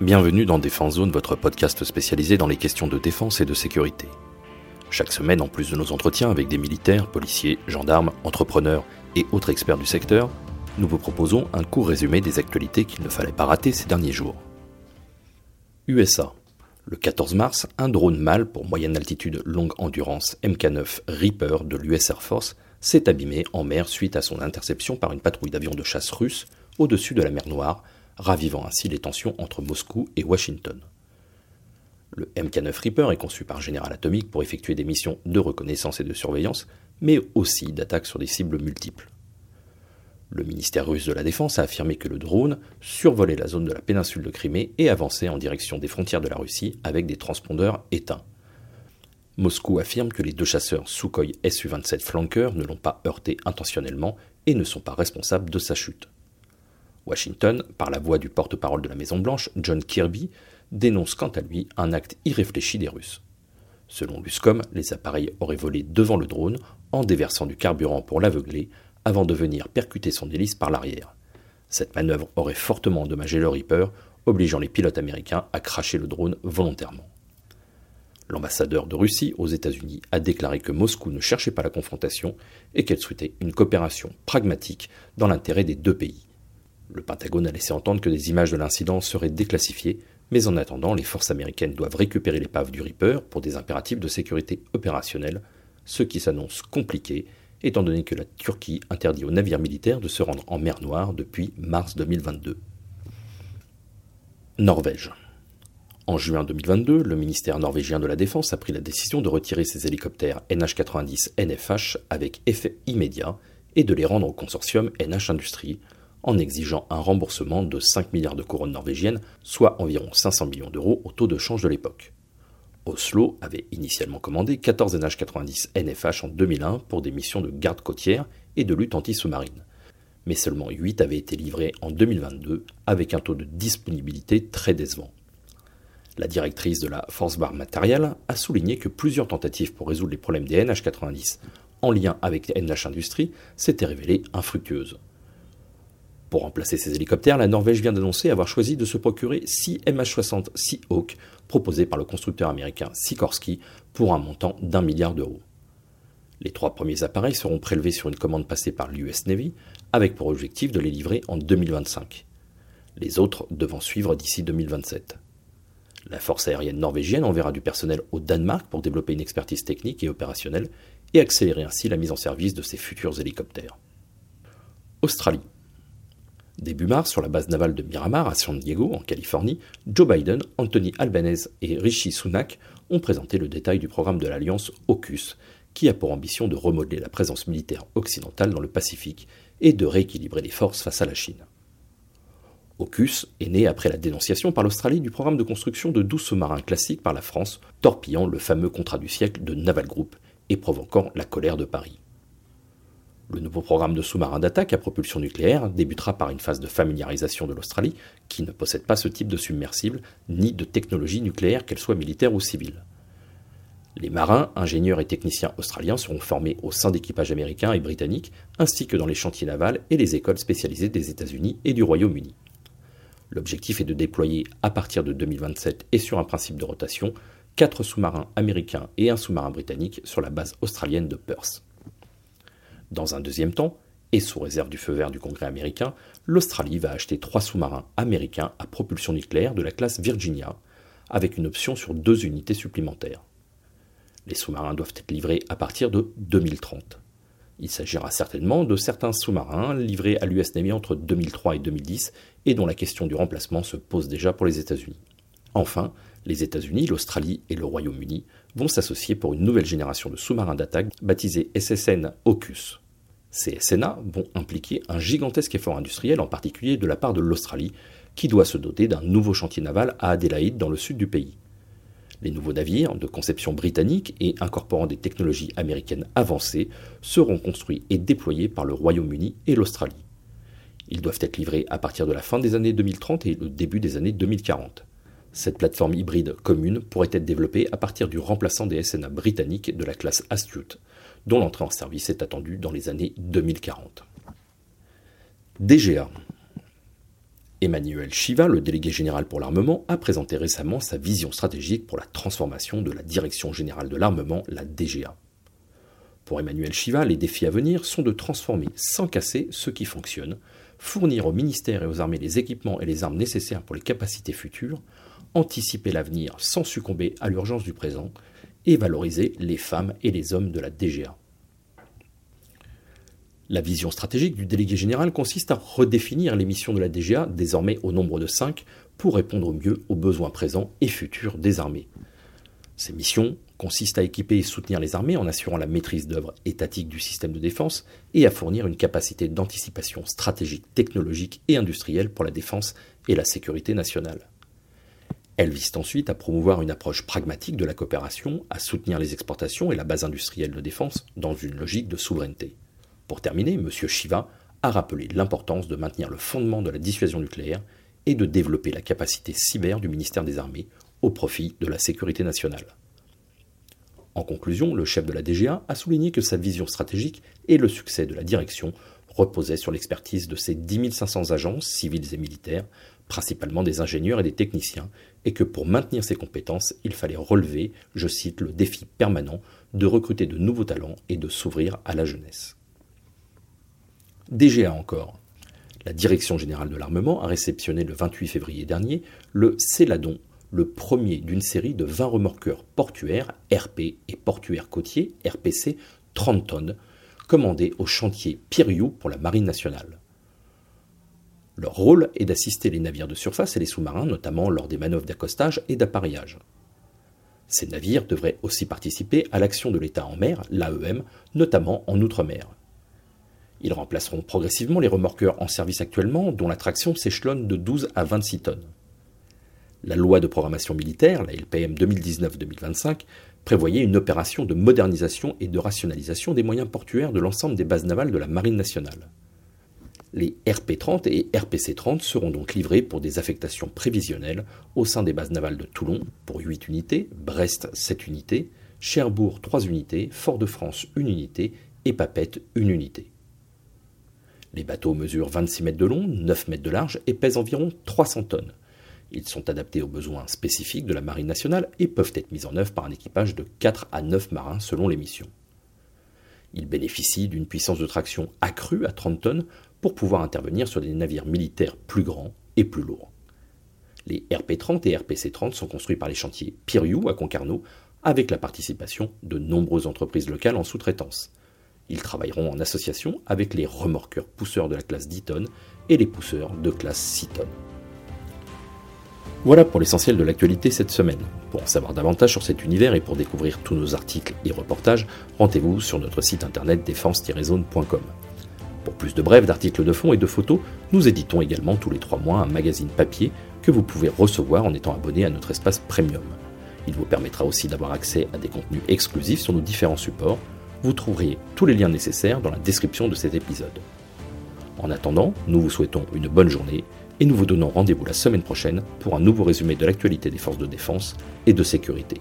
Bienvenue dans Défense Zone, votre podcast spécialisé dans les questions de défense et de sécurité. Chaque semaine, en plus de nos entretiens avec des militaires, policiers, gendarmes, entrepreneurs et autres experts du secteur, nous vous proposons un court résumé des actualités qu'il ne fallait pas rater ces derniers jours. USA. Le 14 mars, un drone mâle pour moyenne altitude longue endurance MK9 Reaper de l'US Air Force s'est abîmé en mer suite à son interception par une patrouille d'avions de chasse russe au-dessus de la mer Noire ravivant ainsi les tensions entre Moscou et Washington. Le MK9 Reaper est conçu par General Atomic pour effectuer des missions de reconnaissance et de surveillance, mais aussi d'attaques sur des cibles multiples. Le ministère russe de la Défense a affirmé que le drone survolait la zone de la péninsule de Crimée et avançait en direction des frontières de la Russie avec des transpondeurs éteints. Moscou affirme que les deux chasseurs Sukhoi Su-27 Flanker ne l'ont pas heurté intentionnellement et ne sont pas responsables de sa chute. Washington, par la voix du porte-parole de la Maison-Blanche, John Kirby, dénonce quant à lui un acte irréfléchi des Russes. Selon l'USCOM, les appareils auraient volé devant le drone en déversant du carburant pour l'aveugler avant de venir percuter son hélice par l'arrière. Cette manœuvre aurait fortement endommagé le Reaper, obligeant les pilotes américains à cracher le drone volontairement. L'ambassadeur de Russie aux États-Unis a déclaré que Moscou ne cherchait pas la confrontation et qu'elle souhaitait une coopération pragmatique dans l'intérêt des deux pays. Le Pentagone a laissé entendre que des images de l'incident seraient déclassifiées, mais en attendant, les forces américaines doivent récupérer l'épave du Reaper pour des impératifs de sécurité opérationnelle, ce qui s'annonce compliqué étant donné que la Turquie interdit aux navires militaires de se rendre en mer Noire depuis mars 2022. Norvège. En juin 2022, le ministère norvégien de la Défense a pris la décision de retirer ses hélicoptères NH-90 NFH avec effet immédiat et de les rendre au consortium NH Industrie, en exigeant un remboursement de 5 milliards de couronnes norvégiennes, soit environ 500 millions d'euros au taux de change de l'époque. Oslo avait initialement commandé 14 NH-90 NFH en 2001 pour des missions de garde côtière et de lutte anti-sous-marine. Mais seulement 8 avaient été livrés en 2022 avec un taux de disponibilité très décevant. La directrice de la Force Bar Material a souligné que plusieurs tentatives pour résoudre les problèmes des NH-90 en lien avec NH Industrie s'étaient révélées infructueuses. Pour remplacer ces hélicoptères, la Norvège vient d'annoncer avoir choisi de se procurer 6 MH-60 Seahawk proposés par le constructeur américain Sikorsky pour un montant d'un milliard d'euros. Les trois premiers appareils seront prélevés sur une commande passée par l'US Navy, avec pour objectif de les livrer en 2025. Les autres devant suivre d'ici 2027. La force aérienne norvégienne enverra du personnel au Danemark pour développer une expertise technique et opérationnelle et accélérer ainsi la mise en service de ses futurs hélicoptères. Australie. Début mars, sur la base navale de Miramar à San Diego, en Californie, Joe Biden, Anthony Albanese et Rishi Sunak ont présenté le détail du programme de l'alliance AUKUS, qui a pour ambition de remodeler la présence militaire occidentale dans le Pacifique et de rééquilibrer les forces face à la Chine. AUKUS est né après la dénonciation par l'Australie du programme de construction de 12 sous-marins classiques par la France, torpillant le fameux contrat du siècle de Naval Group et provoquant la colère de Paris. Le nouveau programme de sous-marins d'attaque à propulsion nucléaire débutera par une phase de familiarisation de l'Australie, qui ne possède pas ce type de submersible, ni de technologie nucléaire, qu'elle soit militaire ou civile. Les marins, ingénieurs et techniciens australiens seront formés au sein d'équipages américains et britanniques, ainsi que dans les chantiers navals et les écoles spécialisées des États-Unis et du Royaume-Uni. L'objectif est de déployer, à partir de 2027 et sur un principe de rotation, quatre sous-marins américains et un sous-marin britannique sur la base australienne de Perth. Dans un deuxième temps, et sous réserve du feu vert du Congrès américain, l'Australie va acheter trois sous-marins américains à propulsion nucléaire de la classe Virginia, avec une option sur deux unités supplémentaires. Les sous-marins doivent être livrés à partir de 2030. Il s'agira certainement de certains sous-marins livrés à l'US Navy entre 2003 et 2010 et dont la question du remplacement se pose déjà pour les États-Unis. Enfin, les États-Unis, l'Australie et le Royaume-Uni vont s'associer pour une nouvelle génération de sous-marins d'attaque baptisés SSN AUKUS. Ces SNA vont impliquer un gigantesque effort industriel, en particulier de la part de l'Australie, qui doit se doter d'un nouveau chantier naval à Adélaïde dans le sud du pays. Les nouveaux navires, de conception britannique et incorporant des technologies américaines avancées, seront construits et déployés par le Royaume-Uni et l'Australie. Ils doivent être livrés à partir de la fin des années 2030 et le début des années 2040. Cette plateforme hybride commune pourrait être développée à partir du remplaçant des SNA britanniques de la classe Astute, dont l'entrée en service est attendue dans les années 2040. DGA. Emmanuel Chiva, le délégué général pour l'armement, a présenté récemment sa vision stratégique pour la transformation de la Direction générale de l'armement, la DGA. Pour Emmanuel Chiva, les défis à venir sont de transformer sans casser ce qui fonctionne, fournir au ministère et aux armées les équipements et les armes nécessaires pour les capacités futures, anticiper l'avenir sans succomber à l'urgence du présent, et valoriser les femmes et les hommes de la DGA. La vision stratégique du délégué général consiste à redéfinir les missions de la DGA, désormais au nombre de cinq, pour répondre au mieux aux besoins présents et futurs des armées. Ces missions consistent à équiper et soutenir les armées en assurant la maîtrise d'œuvre étatique du système de défense et à fournir une capacité d'anticipation stratégique, technologique et industrielle pour la défense et la sécurité nationale. Elles visent ensuite à promouvoir une approche pragmatique de la coopération, à soutenir les exportations et la base industrielle de défense dans une logique de souveraineté. Pour terminer, M. Shiva a rappelé l'importance de maintenir le fondement de la dissuasion nucléaire et de développer la capacité cyber du ministère des Armées au profit de la sécurité nationale. En conclusion, le chef de la DGA a souligné que sa vision stratégique et le succès de la direction reposaient sur l'expertise de ses 10 500 agences civiles et militaires, principalement des ingénieurs et des techniciens, et que pour maintenir ces compétences, il fallait relever, je cite, le défi permanent de recruter de nouveaux talents et de s'ouvrir à la jeunesse. DGA encore. La Direction générale de l'armement a réceptionné le 28 février dernier le Céladon, le premier d'une série de 20 remorqueurs portuaires RP et portuaires côtiers RPC 30 tonnes, commandés au chantier Piriou pour la Marine nationale. Leur rôle est d'assister les navires de surface et les sous-marins, notamment lors des manœuvres d'accostage et d'appareillage. Ces navires devraient aussi participer à l'action de l'État en mer, l'AEM, notamment en Outre-mer. Ils remplaceront progressivement les remorqueurs en service actuellement, dont la traction s'échelonne de 12 à 26 tonnes. La loi de programmation militaire, la LPM 2019-2025, prévoyait une opération de modernisation et de rationalisation des moyens portuaires de l'ensemble des bases navales de la Marine nationale. Les RP-30 et RPC-30 seront donc livrés pour des affectations prévisionnelles au sein des bases navales de Toulon pour 8 unités, Brest 7 unités, Cherbourg 3 unités, Fort-de-France 1 unité et Papette 1 unité. Les bateaux mesurent 26 mètres de long, 9 mètres de large et pèsent environ 300 tonnes. Ils sont adaptés aux besoins spécifiques de la Marine nationale et peuvent être mis en œuvre par un équipage de 4 à 9 marins selon les missions. Ils bénéficient d'une puissance de traction accrue à 30 tonnes pour pouvoir intervenir sur des navires militaires plus grands et plus lourds. Les RP-30 et RPC-30 sont construits par les chantiers Piriou à Concarneau avec la participation de nombreuses entreprises locales en sous-traitance. Ils travailleront en association avec les remorqueurs pousseurs de la classe 10 tonnes et les pousseurs de classe 6 tonnes. Voilà pour l'essentiel de l'actualité cette semaine. Pour en savoir davantage sur cet univers et pour découvrir tous nos articles et reportages, rendez-vous sur notre site internet défense-zone.com. Pour plus de brèves, d'articles de fond et de photos, nous éditons également tous les trois mois un magazine papier que vous pouvez recevoir en étant abonné à notre espace premium. Il vous permettra aussi d'avoir accès à des contenus exclusifs sur nos différents supports, vous trouverez tous les liens nécessaires dans la description de cet épisode. En attendant, nous vous souhaitons une bonne journée et nous vous donnons rendez-vous la semaine prochaine pour un nouveau résumé de l'actualité des forces de défense et de sécurité.